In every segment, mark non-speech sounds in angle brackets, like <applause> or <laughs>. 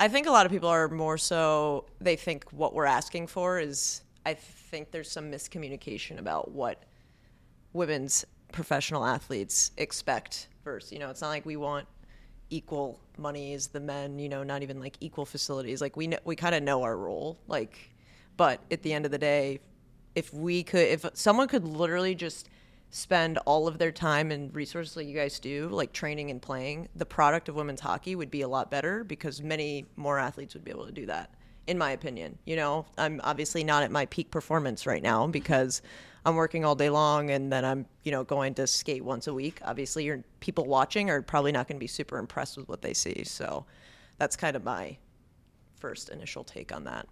I think a lot of people are more so they think what we're asking for is I think there's some miscommunication about what women's professional athletes expect versus, you know, it's not like we want equal money as the men, you know, not even like equal facilities. Like we know, we kind of know our role. Like but at the end of the day, if we could if someone could literally just spend all of their time and resources like you guys do, like training and playing, the product of women's hockey would be a lot better because many more athletes would be able to do that, in my opinion. You know, I'm obviously not at my peak performance right now because <laughs> I'm working all day long and then I'm, you know, going to skate once a week. Obviously, your people watching are probably not going to be super impressed with what they see. So that's kind of my first initial take on that.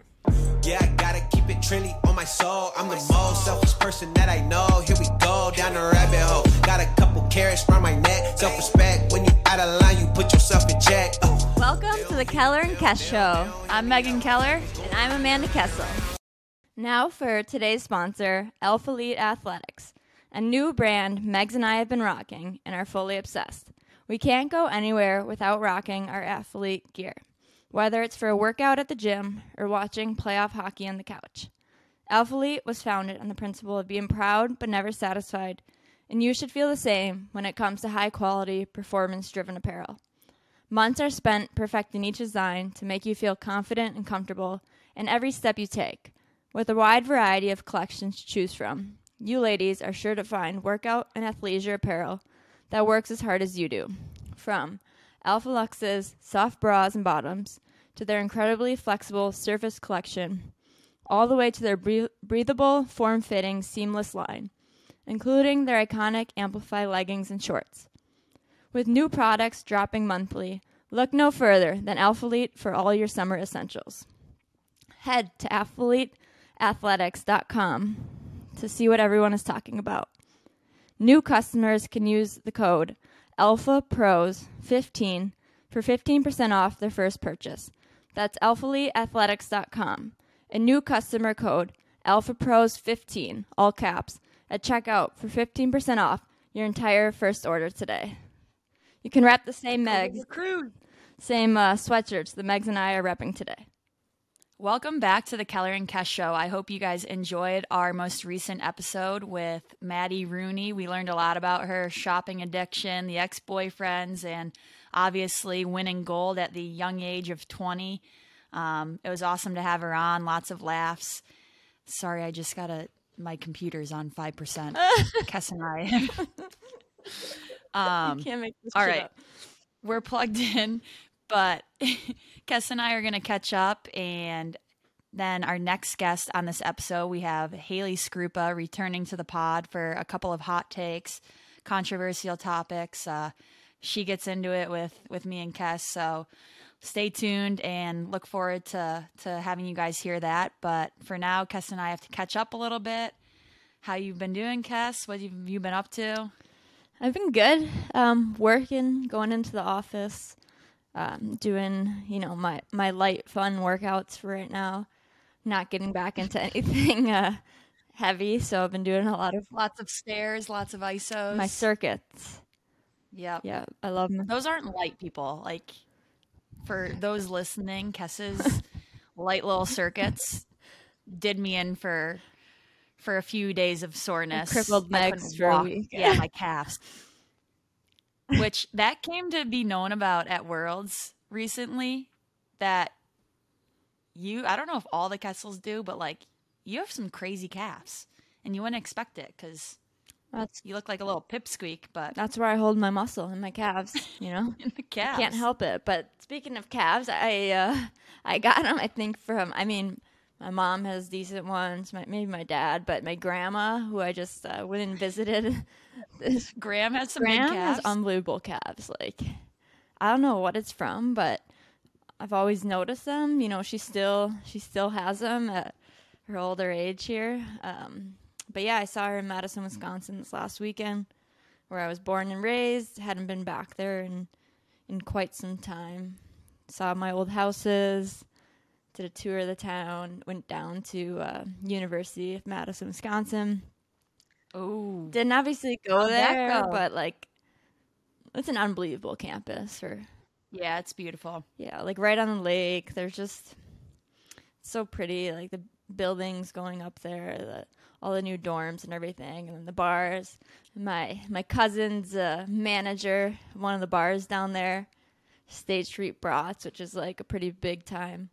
Yeah, I gotta keep it trendy on my soul. I'm the most selfish person that I know. Here we go down the rabbit hole. Got a couple carrots around my neck. Self respect. When you out of line, you put yourself in check. Uh. Welcome to the Keller and Kess Show. I'm Megan Keller. And I'm Amanda Kessel. Now for today's sponsor, Alphalete Athletics, a new brand Megs and I have been rocking and are fully obsessed. We can't go anywhere without rocking our athlete gear whether it's for a workout at the gym or watching playoff hockey on the couch. Alphalete was founded on the principle of being proud but never satisfied, and you should feel the same when it comes to high quality, performance driven apparel. Months are spent perfecting each design to make you feel confident and comfortable in every step you take. With a wide variety of collections to choose from, you ladies are sure to find workout and athleisure apparel that works as hard as you do. From Alpha Lux's soft bras and bottoms, to their incredibly flexible Surface collection, all the way to their breathable, form fitting, seamless line, including their iconic Amplify leggings and shorts. With new products dropping monthly, look no further than Alphalete for all your summer essentials. Head to alphaleteathletics.com to see what everyone is talking about. New customers can use the code Alpha Pros 15 for 15% off their first purchase. That's alphaleteathletics.com. A new customer code, Alpha Pros 15 all caps, at checkout for 15% off your entire first order today. You can wrap the same Megs, same uh, sweatshirts the Megs and I are repping today. Welcome back to the Keller and Kess Show. I hope you guys enjoyed our most recent episode with Maddie Rooney. We learned a lot about her shopping addiction, the ex boyfriends, and obviously winning gold at the young age of 20. Um, it was awesome to have her on, lots of laughs. Sorry, I just got a my computer's on 5%. <laughs> Kess and I. um, can't make this all right. Up. We're plugged in, but <laughs> Kess and I are going to catch up. And then our next guest on this episode, we have Haley Skarupa returning to the pod for a couple of hot takes, controversial topics. Uh, she gets into it with, with me and Kess. So stay tuned and look forward to, to having you guys hear that. But for now, Kess and I have to catch up a little bit. How you've been doing, Kess? What have you been up to? I've been good. Um, working, going into the office, um, doing you know my my light fun workouts for right now. Not getting back into <laughs> anything uh, heavy, so I've been doing a lot of lots of stairs, lots of isos. My circuits. Yeah, yeah, I love them. Those aren't light people. Like for those listening, Kess's <laughs> light little circuits did me in for for a few days of soreness. I crippled legs for a week. Yeah, my <laughs> calves which that came to be known about at Worlds recently. That you, I don't know if all the Kessels do, but like you have some crazy calves, and you wouldn't expect it because that's you look like a little pipsqueak. But that's where I hold my muscle in my calves. You know, <laughs> in the calves. I can't help it. But speaking of calves, I uh, I got them. I think from. I mean, my mom has decent ones, my, maybe my dad, but my grandma, who I just uh, went and visited, <laughs> this Graham has some Graham has unbelievable calves. Like I don't know what it's from, but I've always noticed them. You know, she still she still has them at her older age here. Um, but yeah, I saw her in Madison, Wisconsin this last weekend, where I was born and raised. Hadn't been back there in in quite some time. Saw my old houses did a tour of the town, went down to uh, University of Madison, Wisconsin. Oh, didn't obviously go How'd there, go? but like, it's an unbelievable campus for Yeah, it's beautiful. Yeah, like right on the lake. There's just so pretty, like the buildings going up there, the, all the new dorms and everything, and then the bars. My my cousin's uh, manager, one of the bars down there, State Street Brats, which is like a pretty big time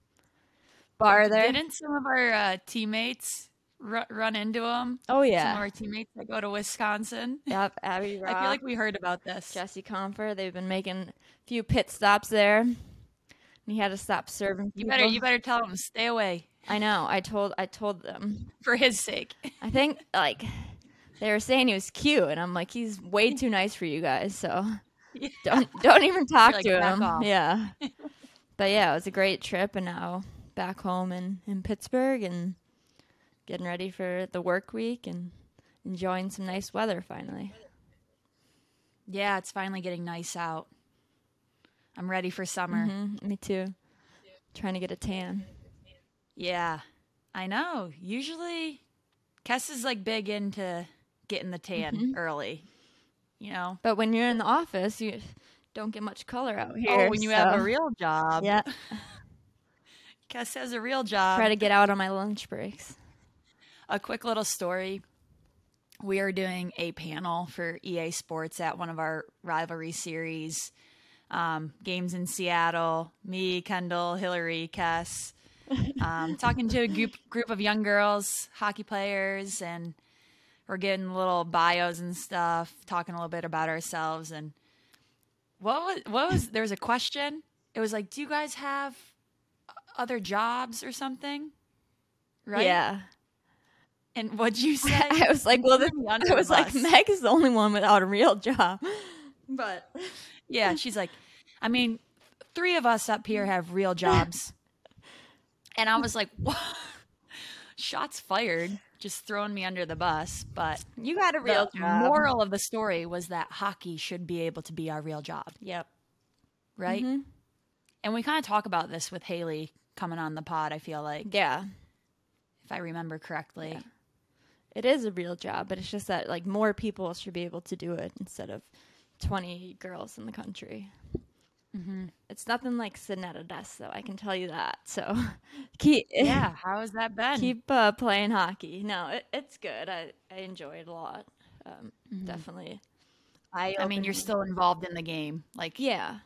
bar there. Didn't some of our uh, teammates ru- run into him? oh yeah, Some of our teammates that go to Wisconsin. <laughs> yep. Abbey Roque, I feel like we heard about this. Jesse Compher. They've been making a few pit stops there. And he had to stop serving. You better you better tell him stay away I know. I told I told them. <laughs> for his sake. I think like they were saying he was cute, and I'm like, he's way <laughs> too nice for you guys. So don't don't even talk like, to him. off. Yeah. but yeah, it was a great trip, and now back home in in Pittsburgh and getting ready for the work week and enjoying some nice weather finally. Yeah, it's finally getting nice out. I'm ready for summer. Mhm, me too. Trying to get a tan. Yeah, I know. Usually, Kess is like big into getting the tan Mm-hmm. early. You know, But when you're in the office, you don't get much color out here. oh, when you have a real job. yeah, <laughs> Kess has a real job. try to get out on my lunch breaks. a quick little story. We are doing a panel for EA Sports at one of our rivalry series um, games in Seattle. Me, Kendall, Hilary, Kess, <laughs> um, talking to a group group of young girls, hockey players, and we're getting little bios and stuff, talking a little bit about ourselves. And what was what was there was a question? It was like, do you guys have other jobs or something? Right? Yeah. And what'd you <laughs> say? I was like, well, this, <laughs> I was the like. Meg is the only one without a real job. <laughs> But Yeah, she's like, I mean, three of us up here have real jobs. And I was like, what? Shots fired, just throwing me under the bus. But you got a the real job. moral of the story was that hockey should be able to be our real job, Yep. right? Mhm. And we kind of talk about this with Haley coming on the pod, I feel like, Yeah. if I remember correctly. Yeah. It is a real job, but it's just that like more people should be able to do it instead of 20 girls in the country. Mm-hmm. It's nothing like sitting at a desk, though. I can tell you that. So <laughs> keep Yeah, how has that been? keep uh, playing hockey. No, it, it's good. I, I enjoy it a lot. Um, Definitely. I mean, you're still involved in the game. Like, yeah.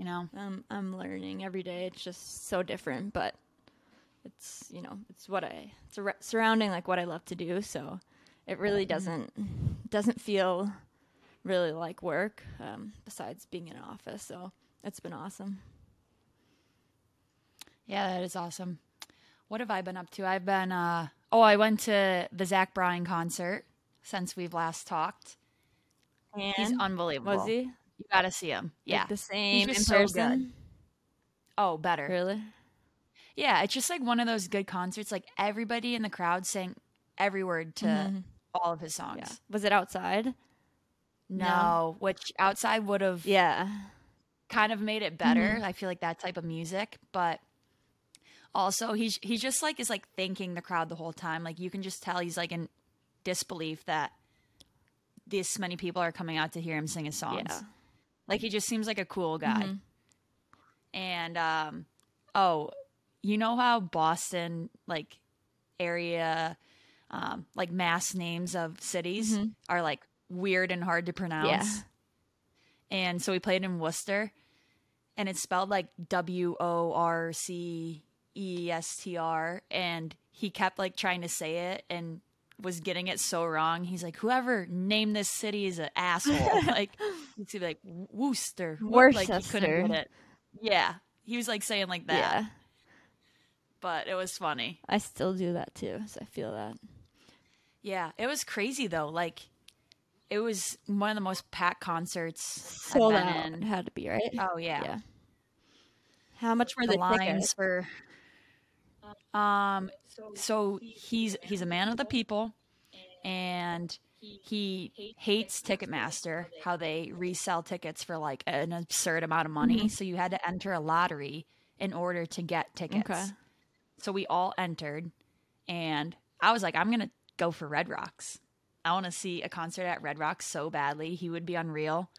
You know, Um, I'm learning every day. It's just so different, but it's you know it's what I it's a surrounding like what I love to do. So it really doesn't doesn't feel really like work. Um, besides being in an office, so it's been awesome. Yeah, that is awesome. What have I been up to? I've been uh oh, I went to the Zach Bryan concert since we've last talked. And He's unbelievable. was he You got to see him. Yeah. like the same in so person? oh, better. Really? Yeah, it's just like one of those good concerts. Like everybody in the crowd sang every word to mm-hmm. all of his songs. Yeah. Was it outside? No, which outside would have Yeah. kind of made it better. Mm-hmm. I feel like that type of music, but also he's he just like is like thanking the crowd the whole time. Like you can just tell he's like in disbelief that this many people are coming out to hear him sing his songs. Yeah. Like he just seems like a cool guy. And um oh, you know how Boston like area um like mass names of cities are like weird and hard to pronounce. Yeah. And so we played in Worcester and it's spelled like W O R C E S T R and he kept like trying to say it and was getting it so wrong. He's like, whoever named this city is an asshole. <laughs> like he'd be like Worcester. What?" Like he Worcester. couldn't get it. Yeah. He was like saying like that. Yeah. But it was funny. I still do that too, so I feel that. Yeah. It was crazy though. Like it was one of the most packed concerts Sold I've been. It in. had to be right. Oh yeah. Yeah. How much were the the, lines tickets? for um so he's he's a man of the people and he hates ticketmaster how they resell tickets for like an absurd amount of money. Mm-hmm. So you had to enter a lottery in order to get tickets. Okay. so we all entered and i was like i'm gonna go for red rocks. I want to see a concert at red rocks so badly. He would be unreal.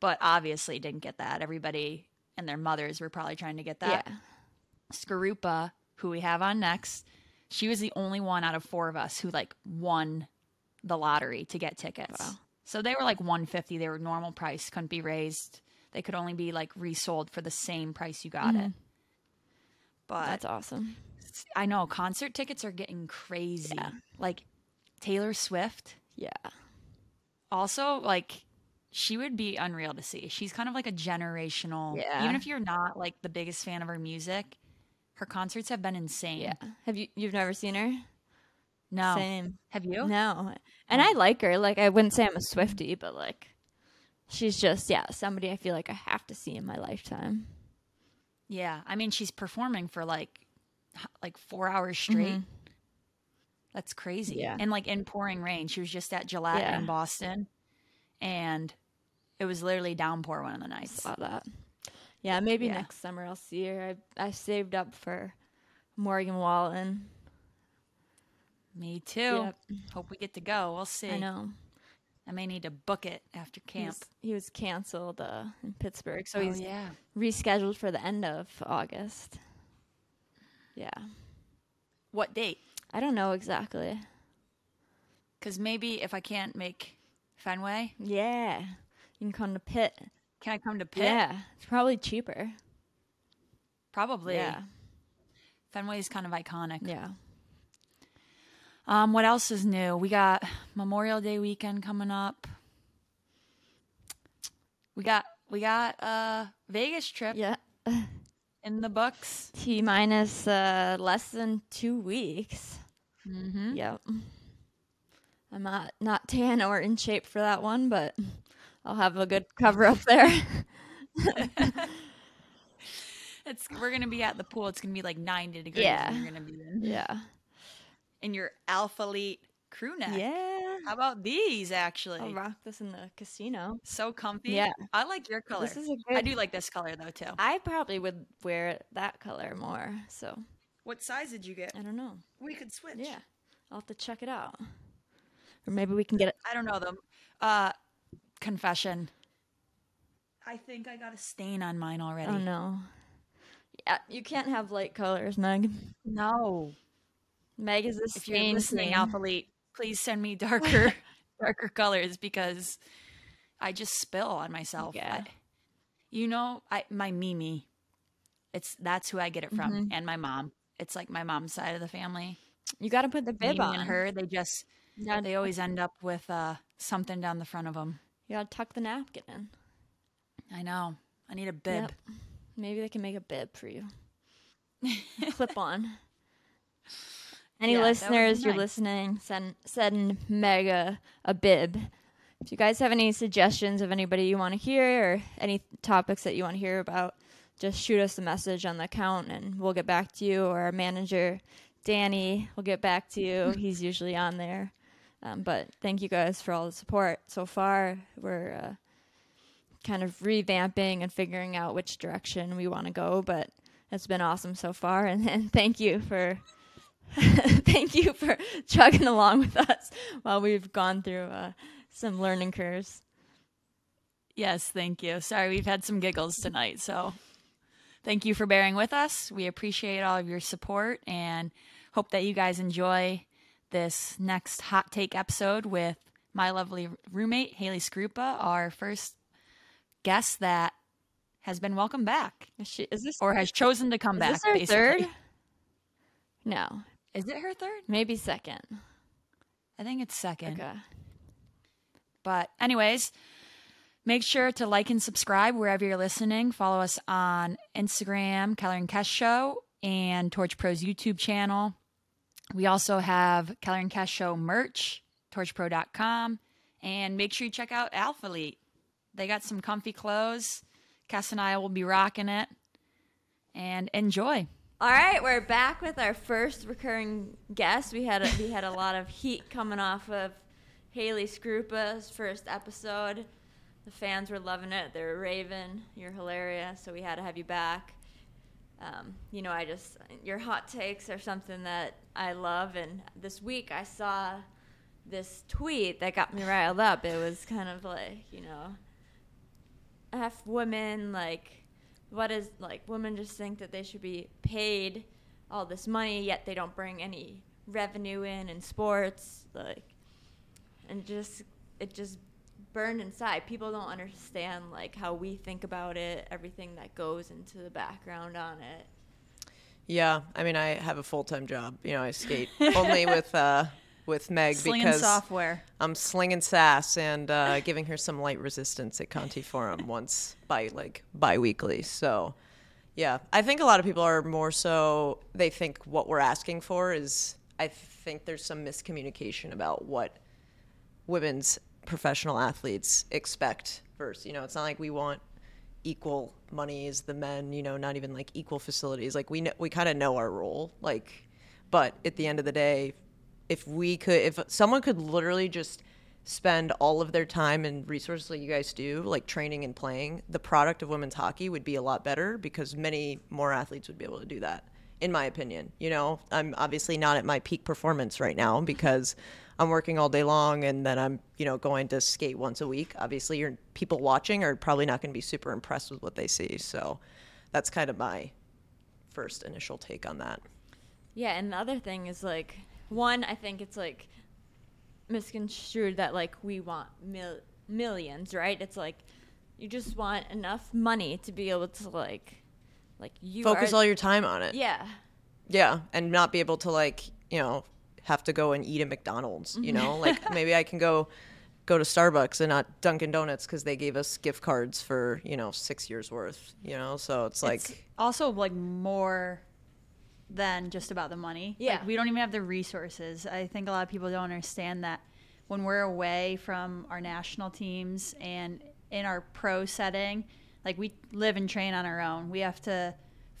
But obviously didn't get that. Everybody and their mothers were probably trying to get that. yeah. Skarupa, who we have on next, she was the only one out of four of us who like won the lottery to get tickets. Wow. So they were like 150. They were normal price, couldn't be raised. They could only be like resold for the same price you got it. Mm-hmm. But That's awesome. I know concert tickets are getting crazy. Yeah. Like Taylor Swift, Yeah. also like she would be unreal to see. She's kind of like a generational. Yeah. Even if you're not like the biggest fan of her music, her concerts have been insane. Yeah. Have you you've never seen her? No. Same. Have you? No. And I like her. Like I wouldn't say I'm a Swiftie, but like she's just yeah, somebody I feel like I have to see in my lifetime. Yeah. I mean, she's performing for like like four hours straight. That's crazy. Mm-hmm. Yeah. And like in pouring rain. She was just at Gillette Yeah. in Boston, and it was literally downpour one of the nights. Saw that. Yeah, maybe Yeah. next summer I'll see her. I I saved up for Morgan Wallen. Me too. Yep. Hope we get to go. We'll see. I know. I may need to book it after camp. He's, he was canceled uh, in Pittsburgh, so oh he's yeah. rescheduled for the end of August. Yeah. What date? I don't know exactly. Because maybe if I can't make Fenway, Yeah. You can come to Pitt. can I come to Pitt? Yeah. It's probably cheaper. Probably. Yeah. Fenway is kind of iconic. Yeah. Um, what else is new? We got Memorial Day weekend coming up. We got we got a Vegas trip Yeah. in the books. T minus uh, less than two weeks. Mm-hmm. Yep. I'm not not tan or in shape for that one, but I'll have a good cover up there. <laughs> It's we're gonna be at the pool. It's gonna be like ninety degrees. Yeah. And you're gonna be in, yeah. In your Alphalete crew neck. Yeah. How about these? Actually, I'll rock this in the casino. so comfy. Yeah. I like your color. This is a I good. I do like this color though too. I probably would wear that color more. So What size did you get? I don't know. We could switch. Yeah, I'll have to check it out. Or maybe we can get it. I don't know them. Uh, confession. I think I got a stain on mine already. Oh no. Yeah, you can't have light colors, Meg. No. Meg is the If you're listening, queen. Alpha please send me <laughs> darker, darker colors because I just spill on myself. Yeah. I- you know, I my Mimi. It's that's who I get it from, Mm-hmm. and my mom. It's like my mom's side of the family. You got to put the bib Mimi on. and her, they just Yeah, they always end up with uh, something down the front of them. You got to tuck the napkin in. I know. I need a bib. Yep. Maybe they can make a bib for you. <laughs> Clip on. Any Yeah, that would be listeners, you're listening, send send Meg a, a bib. If you guys have any suggestions of anybody you want to hear or any topics that you want to hear about, just shoot us a message on the account and we'll get back to you. Or our manager, Danny, will get back to you. <laughs> He's usually on there. Um, but thank you guys for all the support so far. We're uh, kind of revamping and figuring out which direction we want to go, but it's been awesome so far. And, <laughs> and thank you for <laughs> thank you for <laughs> chugging along with us while we've gone through uh, some learning curves. Yes, thank you. Sorry, we've had some giggles tonight. So thank you for bearing with us. We appreciate all of your support and hope that you guys enjoy this next hot take episode with my lovely roommate, Haley Skarupa, our first guest that has been welcomed back Is, she, is this or has chosen to come is back. this our basically. third? No, Is it her third? maybe second. I think it's second. Okay. But, anyways, make sure to like and subscribe wherever you're listening. Follow us on Instagram, Keller and Kess Show, and TorchPro's YouTube channel. We also have Keller and Kess Show merch, torchpro.com. And make sure you check out Alphalete. They got some comfy clothes. Cass and I will be rocking it. And enjoy. All right, we're back with our first recurring guest. We had a, we had a lot of heat coming off of Haley Skarupa's first episode. The fans were loving it. They were raving. You're hilarious, so we had to have you back. Um, you know, I just your hot takes are something that I love, and this week I saw this tweet that got me riled up. It was kind of like, you know, F women like what is like women just think that they should be paid all this money yet they don't bring any revenue in in sports like and just it just burned inside people don't understand like how we think about it everything that goes into the background on it Yeah, I mean, I have a full time job. You know, I skate <laughs> only with uh, with Meg Slinging because software. I'm slinging sass and uh, <laughs> giving her some light resistance at Conte Forum once by like bi-weekly. So, yeah, I think a lot of people are more so they think what we're asking for is I think there's some miscommunication about what women's professional athletes expect versus you know it's not like we want equal money as the men you know not even like equal facilities like we know, we kind of know our role like but at the end of the day if we could if someone could literally just spend all of their time and resources like you guys do like training and playing the product of women's hockey would be a lot better because many more athletes would be able to do that in my opinion. You know i'm obviously not at my peak performance right now because i'm working all day long and then i'm you know going to skate once a week. Obviously your people watching are probably not going to be super impressed with what they see. So that's kind of my first initial take on that. Yeah, and the other thing is like one, I think it's like misconstrued that like we want mil- millions, right? It's like you just want enough money to be able to like like you focus are, all your time on it yeah Yeah, and not be able to like, you know, have to go and eat at McDonald's, you know? Mm-hmm. like <laughs> maybe I can go go to Starbucks and not Dunkin' Donuts cuz they gave us gift cards for, you know, 6 years worth, you know? So it's like It's also like more than just about the money. Yeah. Like we don't even have the resources. I think a lot of people don't understand that when we're away from our national teams and in our pro setting, like we live and train on our own. We have to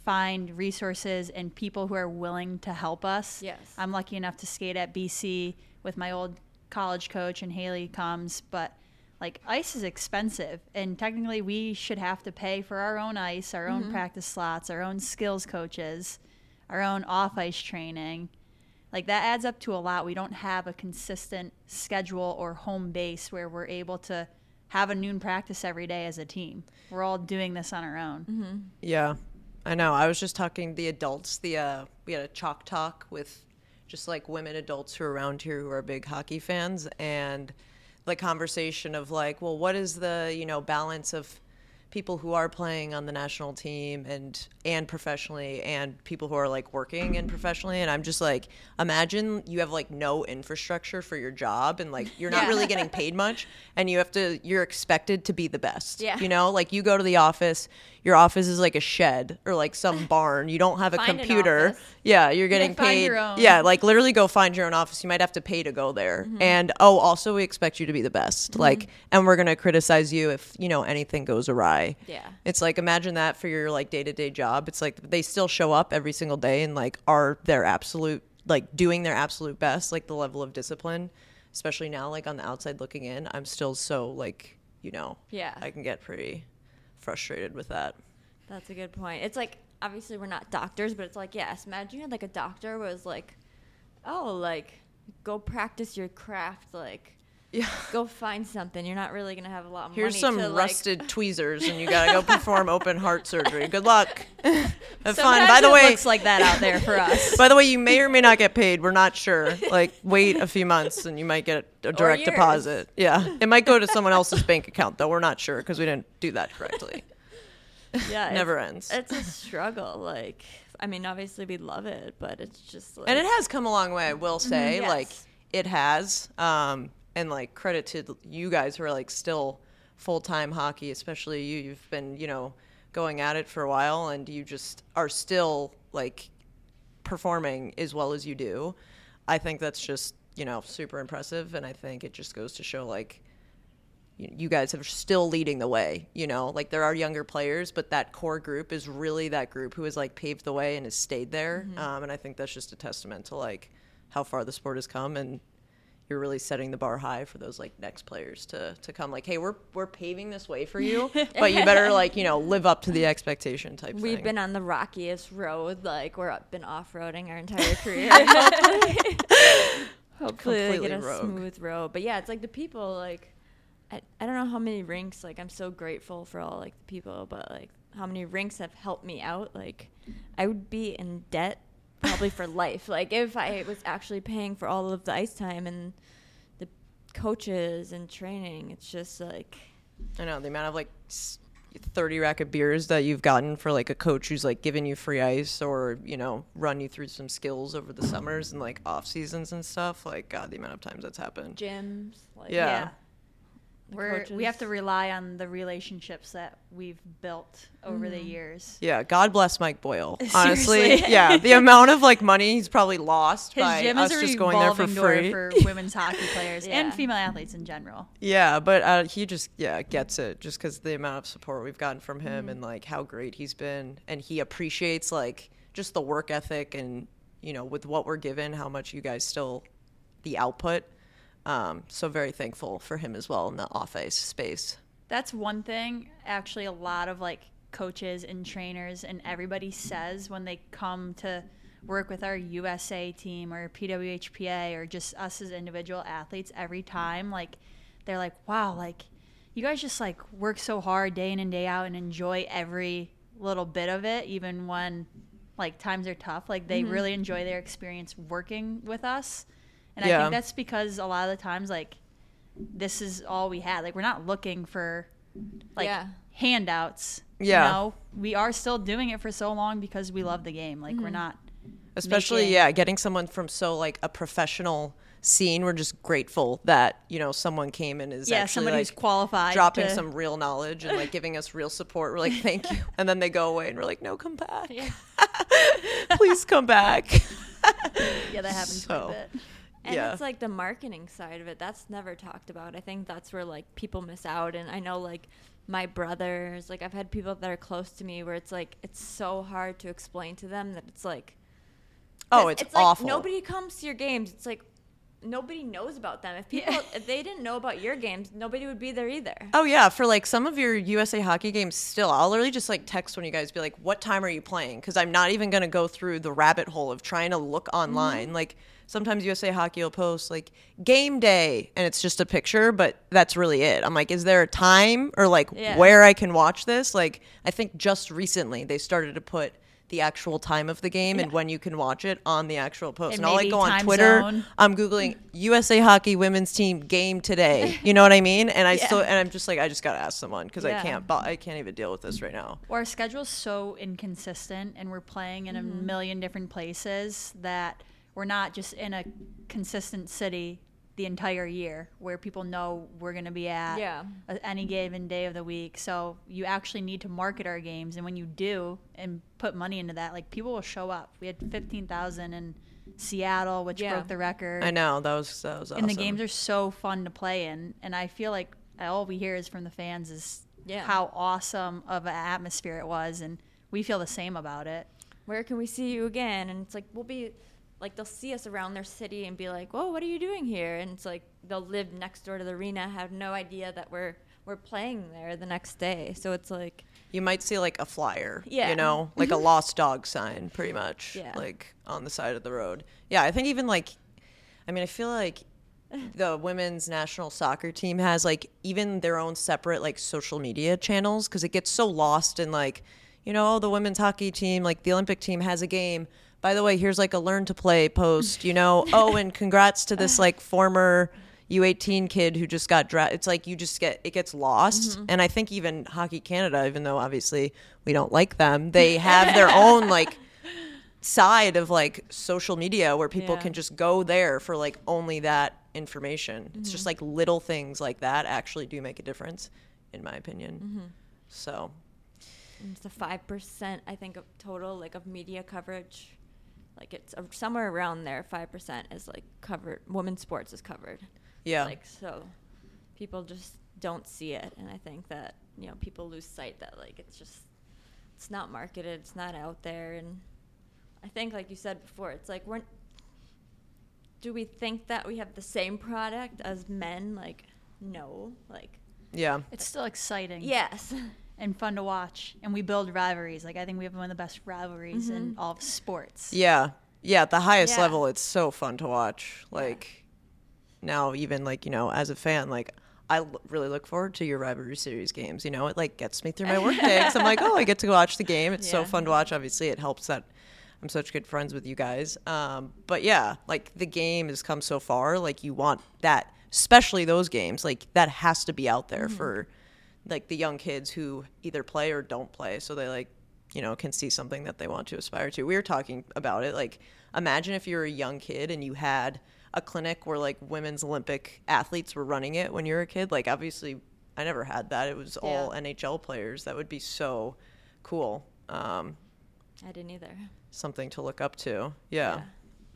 find resources and people who are willing to help us. Yes. I'm lucky enough to skate at BC with my old college coach and Haley comes, but like ice is expensive and technically we should have to pay for our own ice, our own mm-hmm. practice slots, our own skills coaches, our own off ice training. Like that adds up to a lot. We don't have a consistent schedule or home base where we're able to have a noon practice every day as a team. We're all doing this on our own. Yeah, I know. I was just talking the adults. The uh, we had a chalk talk with just like women adults who are around here who are big hockey fans, and the conversation of like, well, what is the you know balance of people who are playing on the national team and and professionally and people who are like working and professionally. And i'm just like imagine you have like no infrastructure for your job and like you're not Yeah. really getting <laughs> paid much and you have to you're expected to be the best Yeah. you know? Like you go to the office your office is like a shed or like some <laughs> barn. You don't have a Find computer. yeah you're getting find paid. your own. yeah like literally go find your own office. You might have to pay to go there. Mm-hmm. and oh also we expect you to be the best. Like and we're gonna criticize you if you know anything goes awry Yeah. it's like imagine that for your like day-to-day job it's like they still show up every single day and like are their absolute like doing their absolute best like the level of discipline especially now like on the outside looking in i'm still so like you know Yeah. i can get pretty frustrated with that That's a good point. It's like obviously we're not doctors, but it's like yes, imagine you had like a doctor was like, oh, like go practice your craft, like yeah. <laughs> Go find something. You're not really gonna have a lot of here's money some to, like- rusted <laughs> tweezers and you gotta go perform open heart surgery. Good luck. <laughs> Have fun. By the it way looks like that out there for us. by the way you may or may not get paid. We're not sure. Like wait a few months and you might get a direct deposit. Yeah. It might go to someone else's bank account though. We're not sure because we didn't do that correctly. Yeah, never it's, ends. It's a struggle. Like I mean, obviously we love it, but it's just like and it has come a long way i will say. Yes. like it has. Um and like credit to you guys who are like still full-time hockey especially you you've been you know going at it for a while and you just are still like performing as well as you do. I think that's just you know super impressive and i think it just goes to show like you you guys are still leading the way you know? Like there are younger players but that core group is really that group who has like paved the way and has stayed there. Um, and i think that's just a testament to like how far the sport has come and you're really setting the bar high for those like next players to to come like hey we're we're paving this way for you <laughs> but you better like you know live up to the expectation type We've thing. been on the rockiest road, like we're up- been off roading our entire <laughs> career. <laughs> hopefully, hopefully they get a rogue. smooth road. But yeah, it's like the people. Like, I, I don't know how many rinks. Like, I'm so grateful for all like the people, but like how many rinks have helped me out, like I would be in debt probably for life. Like if I was actually paying for all of the ice time and the coaches and training, it's just like I know the amount of like 30 rack of beers that you've gotten for like a coach who's like giving you free ice or, you know, run you through some skills over the summers and like off seasons and stuff. Like, God, the amount of times that's happened. gyms. Like, Yeah. the We're, we have to rely on the relationships that we've built over the years. Yeah, God bless Mike Boyle. <laughs> Honestly, yeah, the amount of like money he's probably lost His by gym us is a just going there for revolving door free. for <laughs> women's hockey players Yeah. and female athletes in general. Yeah, but uh, he just yeah gets it just because the amount of support we've gotten from him Mm-hmm. and like how great he's been, and he appreciates like just the work ethic and you know with what we're given, how much you guys still the output. Um, so very thankful for him as well in the off ice space. That's one thing actually a lot of like coaches and trainers and everybody says when they come to work with our USA team or PWHPA or just us as individual athletes every time like they're like wow like you guys just like work so hard day in and day out and enjoy every little bit of it even when like times are tough. Like they really enjoy their experience working with us and I think that's because a lot of the times like this is all we had. Like we're not looking for like Yeah. handouts. Yeah. You know, we are still doing it for so long because we love the game. Like Mm-hmm. we're not especially making- yeah getting someone from so like a professional scene we're just grateful that you know someone came and is yeah, actually somebody like who's qualified dropping to- some real knowledge and like giving us real support we're like thank you <laughs> and then they go away and we're like no come back <laughs> please come back <laughs> Yeah, that happens quite So, a bit. And Yeah. it's like the marketing side of it. That's never talked about. I think that's where like people miss out. And I know like my brothers, like I've had people that are close to me where it's like it's so hard to explain to them that it's like oh, it's, like awful nobody comes to your games. It's like nobody knows about them. If people if they didn't know about your games, nobody would be there either. Oh yeah, for like some of your USA hockey games still, I'll literally just like text when you guys be like, "What time are you playing?" Because I'm not even gonna go through the rabbit hole of trying to look Mm-hmm. online. Like sometimes USA Hockey will post like game day, and it's just a picture, but that's really it. I'm like, is there a time or like Yeah. where I can watch this? Like I think just recently they started to put the actual time of the game and when you can watch it on the actual post. And And, I'll like go on Twitter. zone. I'm googling USA Hockey Women's Team game today. You know what I mean? And I <laughs> Yeah. still and I'm just like I just gotta ask someone because Yeah. I can't. I can't even deal with this right now. Well, our schedule's so inconsistent and we're playing in a Mm-hmm. million different places that we're not just in a consistent city the entire year where people know we're going to be at Yeah. any given day of the week. So you actually need to market our games and when you do and put money into that, like people will show up. We had 15,000 in Seattle, which Yeah. broke the record I know that was that was awesome. and the games are so fun to play in and i feel like all we hear is from the fans is Yeah. how awesome of an atmosphere it was and we feel the same about it Where can we see you again? And it's like we'll be like they'll see us around their city and be like, "Whoa, what are you doing here?" And it's like they'll live next door to the arena, have no idea that we're we're playing there the next day. So it's like you might see like a flyer. Yeah. You know, mm-hmm. like a lost dog sign, pretty much. Yeah. Like on the side of the road. Yeah, I think even like, I mean, I feel like <laughs> the women's national soccer team has like even their own separate like social media channels because it gets so lost in like, you know, the women's hockey team, like the Olympic team has a game. By the way, here's like a learn to play post, you know. <laughs> oh, and congrats to this like former U18 kid who just got drafted. It's like you just get it gets lost. Mm-hmm. And I think even Hockey Canada, even though obviously we don't like them, they <laughs> have their own like side of like social media where people Yeah. can just go there for like only that information. It's just mm-hmm. like little things like that actually do make a difference, in my opinion. Mm-hmm. So it's a five percent, I think, of total like of media coverage. Like it's uh, somewhere around there. Five percent is like covered. Women's sports is covered. yeah, Like so, people just don't see it, and I think that you know people lose sight that like it's just it's not marketed, it's not out there, and I think like you said before, it's like we're. Do we think that we have the same product as men? Like, no. Like, yeah, it's still exciting yes. <laughs> and fun to watch and we build rivalries like i think we have one of the best rivalries in all of sports yeah, yeah. At the highest Yeah. level, it's so fun to watch. Like now, even like you know, as a fan, like I l- really look forward to your rivalry series games. You know, it like gets me through my work day 'cause I'm like, oh, I get to watch the game. It's so fun to watch. Obviously, it helps that I'm such good friends with you guys. Um, but yeah, like the game has come so far. Like you want that, especially those games. Like that has to be out there for like the young kids who either play or don't play, so they like you know can see something that they want to aspire to. We were talking about it. Like imagine if you were a young kid and you had a clinic where like women's Olympic athletes were running it when you were a kid. Like obviously, I never had that. It was all NHL players. That would be so cool. Um, I didn't either. something to look up to. Yeah. Yeah.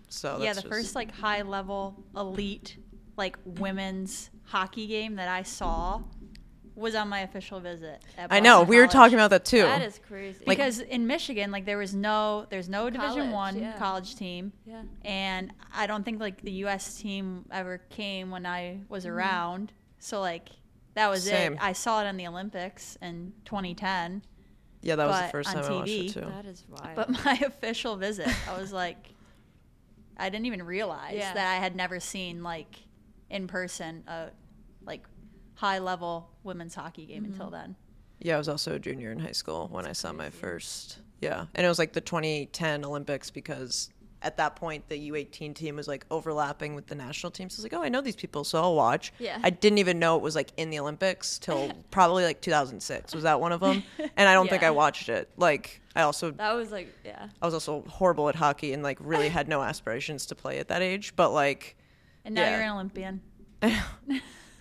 So yeah, the just- first like high level elite like women's hockey game that I saw was on my official visit. At I know Boston we were talking about that too. That is crazy. because in Michigan, like there was no, there's no Division College, One yeah. college team, yeah. and I don't think like the U.S. team ever came when I was Mm-hmm. around. So like that was Same. it. I saw it in the Olympics in 2010, yeah, that was the first on time I watched it too. That is wild. but my <laughs> official visit, I was like, I didn't even realize Yeah. that I had never seen like in person a like high level women's hockey game Mm-hmm. until then. Yeah, I was also a junior in high school when I saw my first. Yeah, and it was like the 2010 Olympics because at that point the U18 team was like overlapping with the national team. So I was like, oh, I know these people, so I'll watch. Yeah. I didn't even know it was like in the Olympics till <laughs> probably like 2006. Was that one of them? And I don't think I watched it. Like I also that was like, yeah. I was also horrible at hockey and like really had no aspirations to play at that age. But like And now Yeah. you're an Olympian. <laughs>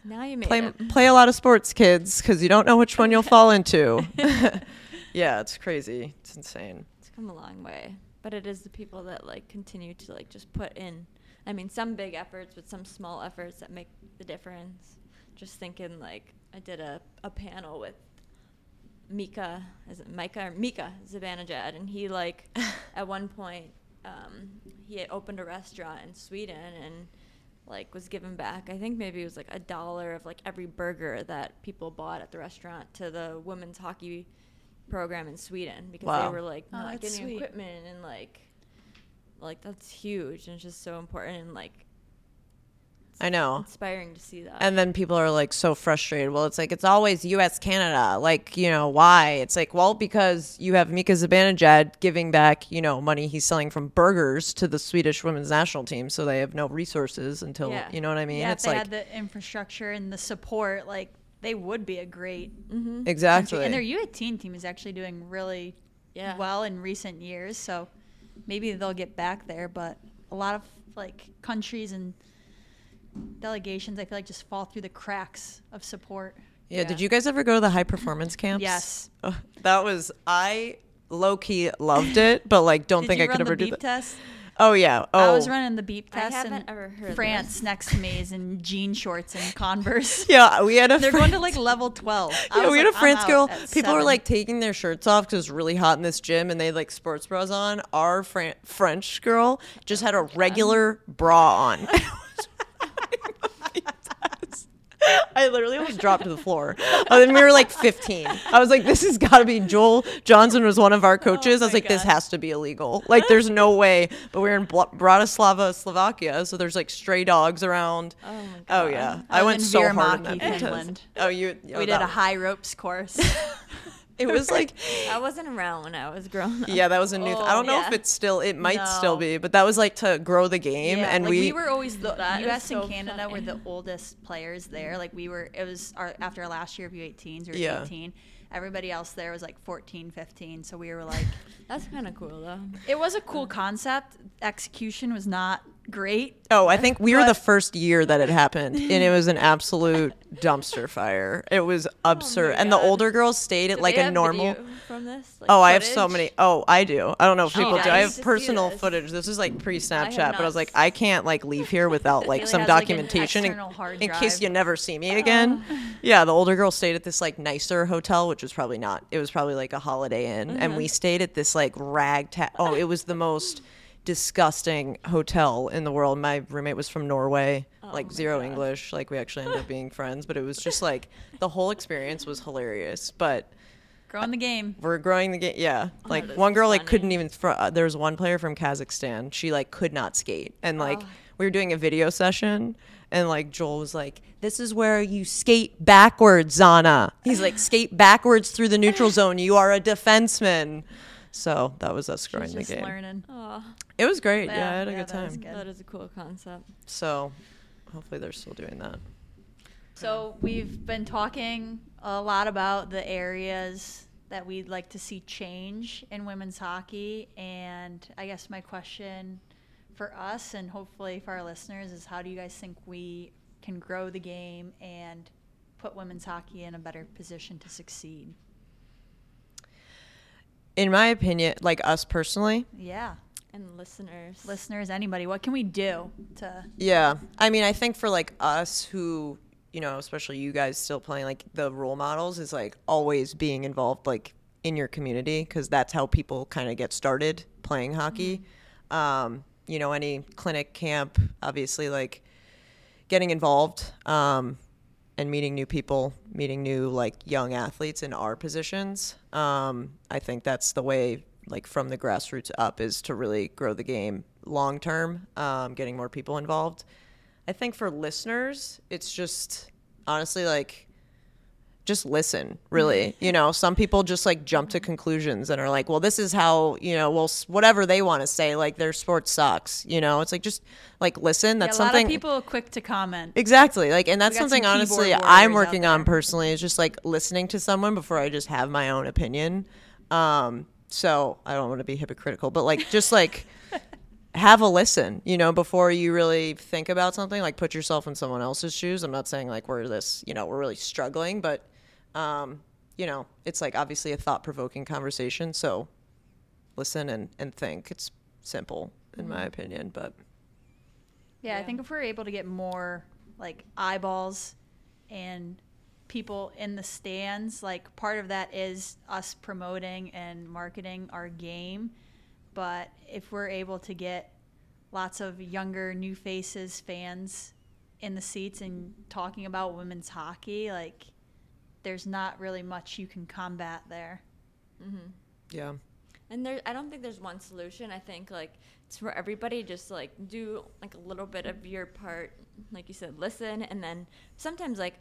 Now you made play it. play a lot of sports, kids, because you don't know which one you'll <laughs> fall into. <laughs> <laughs> yeah, it's crazy. It's insane. It's come a long way, but it is the people that like continue to like just put in. I mean, some big efforts, but some small efforts that make the difference. Just thinking, like I did a, a panel with Mika, is it Micah or Mika Zibanejad, and he like at one point um, he had opened a restaurant in Sweden and like was given back. I think maybe it was like a dollar of like every burger that people bought at the restaurant to the women's hockey program in Sweden because Wow. they were like Oh, not that's getting sweet. equipment and like like that's huge and it's just so important and like I know. inspiring to see that. And then people are like so frustrated. Well, it's like it's always U.S. Canada. Like you know why? It's like well because you have Mika Zibanejad giving back you know money he's selling from burgers to the Swedish women's national team, so they have no resources until Yeah. you know what I mean. yeah, it's if they like had the infrastructure and the support, like they would be a great mm-hmm. exactly. country. And their U18 team is actually doing really Yeah. well in recent years, so maybe they'll get back there. But a lot of like countries and delegations, I feel like just fall through the cracks of support. yeah. Did you guys ever go to the high performance <clears throat> camps? Yes. Ugh, that was I low key loved it, <laughs> but like don't think you I run could the ever do beep that. test? Oh yeah. Oh, I was oh. running the beep I test, haven't and ever heard France this. next to me is in jean shorts and Converse. <laughs> Yeah, we had a. They're friend- going to like level 12. <laughs> I Yeah, we had like, a I'm France girl. at People were like taking their shirts off because it was really hot in this gym, and they had like sports bras on. Our Fran- French girl just had a regular bra on. I literally almost dropped to the floor. Oh, then we were like 15. I was like, "This has got to be." Joel Johnson was one of our oh coaches. I was like, "This has to be illegal. Like, there's no way." But we are in Bl- Bratislava, Slovakia, so there's like stray dogs around. Oh my Oh yeah, I I went so hard in that. Finland. Oh, you. oh, we did a that- high ropes course. <laughs> It was <laughs> like I wasn't around when I was growing up. Yeah, that was a new. th- I don't know oh, if it's still. It might still be, but that was like to grow the game, Yeah, and like we. we, were always the That is U.S. so and Canada were the oldest players there. Like we were, it was our after our last year of U18s, we were Yeah. 18. Everybody else there was like 14, 15. So we were like, That's kind of cool though. it was a cool concept. Execution was not great. oh, I think we were the first year that it happened, and it was an <laughs> absolute dumpster fire. It was absurd, and the older girls stayed at Do like a normal. from this? Like, Oh, I have so many. Oh, I do. I don't know if people I do. I have personal this. footage. This is like pre Snapchat, but I was like, I can't like leave here <laughs> without like some has, like, documentation in, in case you never see me again. <laughs> yeah, the older girls stayed at this like nicer hotel, which was probably not. It was probably like a Holiday Inn, and we stayed at this like ragtag. Oh, it was the most disgusting hotel in the world. My roommate was from Norway, like zero English. Like we actually ended up <laughs> being friends, but it was just like the whole experience was hilarious. But Growing the game. we're growing the game. Yeah, like this one girl like couldn't even. Fr- uh, there was one player from Kazakhstan. She like could not skate, and like we were doing a video session, And like Joel was like, "This is where you skate backwards, Zana." He's like, "Skate backwards through the neutral <laughs> zone. You are a defenseman." So that was us growing She's the game. learning. It was great. Yeah, Yeah, I had a yeah, good that time. good. that is a cool concept. So hopefully they're still doing that. So we've been talking a lot about the areas that we'd like to see change in women's hockey, and I guess my question for us and hopefully for our listeners is how do you guys think we can grow the game and put women's hockey in a better position to succeed? In my opinion, like us personally, Yeah, And listeners. listeners, anybody, what can we do to? Yeah. I mean, I think for like us who, you know, especially you guys still playing like the role models is like always being involved like in your community because that's how people kind of get started playing hockey. Um, you know, any clinic camp, obviously like getting involved um, and meeting new people, meeting new like young athletes in our positions. Um, I think that's the way, like from the grassroots up, is to really grow the game long term, um, getting more people involved. I think for listeners, it's just honestly like just listen really you know some people just like jump to conclusions and are like well this is how you know well whatever they want to say like their sport sucks you know it's like just like listen that's yeah, a lot something of people are quick to comment. Exactly. Like, and that's something honestly I'm working on personally is just like listening to someone before I just have my own opinion. Um, so I don't want to be hypocritical, but like, just like <laughs> have a listen, you know, before you really think about something, like put yourself in someone else's shoes. I'm not saying like we're this, you know, we're really struggling, but, um, you know, it's like obviously a thought provoking conversation. So listen and, and think. It's simple in Mm-hmm. my opinion, but Yeah, I think if we're able to get more like eyeballs and people in the stands, like part of that is us promoting and marketing our game. But if we're able to get lots of younger, new faces, fans in the seats and talking about women's hockey, like there's not really much you can combat there. Mm-hmm. yeah. And there, I don't think there's one solution. I think like it's for everybody. Just like do like a little bit of your part, like you said, listen, and then sometimes like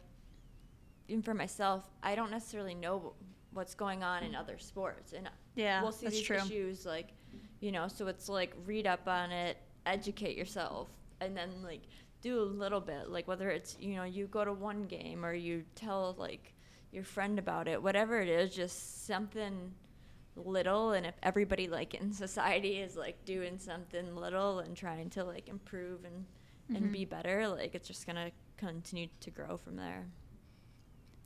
even for myself, I don't necessarily know what's going on in other sports, and Yeah, we'll see that's these true. issues like you know. So it's like read up on it, educate yourself, and then like do a little bit. Like whether it's you know you go to one game or you tell like your friend about it, whatever it is, just something little and if everybody like in society is like doing something little and trying to like improve and and be better like it's just gonna continue to grow from there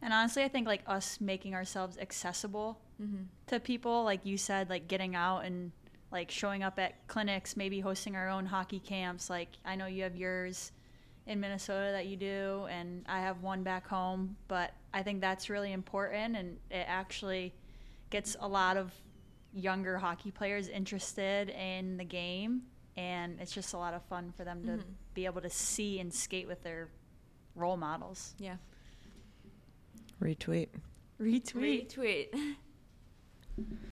And honestly, I think like us making ourselves accessible mm-hmm. to people, like you said, like getting out and like showing up at clinics, maybe hosting our own hockey camps. Like I know you have yours in Minnesota that you do, and I have one back home. But I think that's really important, and it actually gets a lot of younger hockey players interested in the game, and it's just a lot of fun for them to Mhm. be able to see and skate with their role models. yeah Retweet. Retweet. retweet <laughs>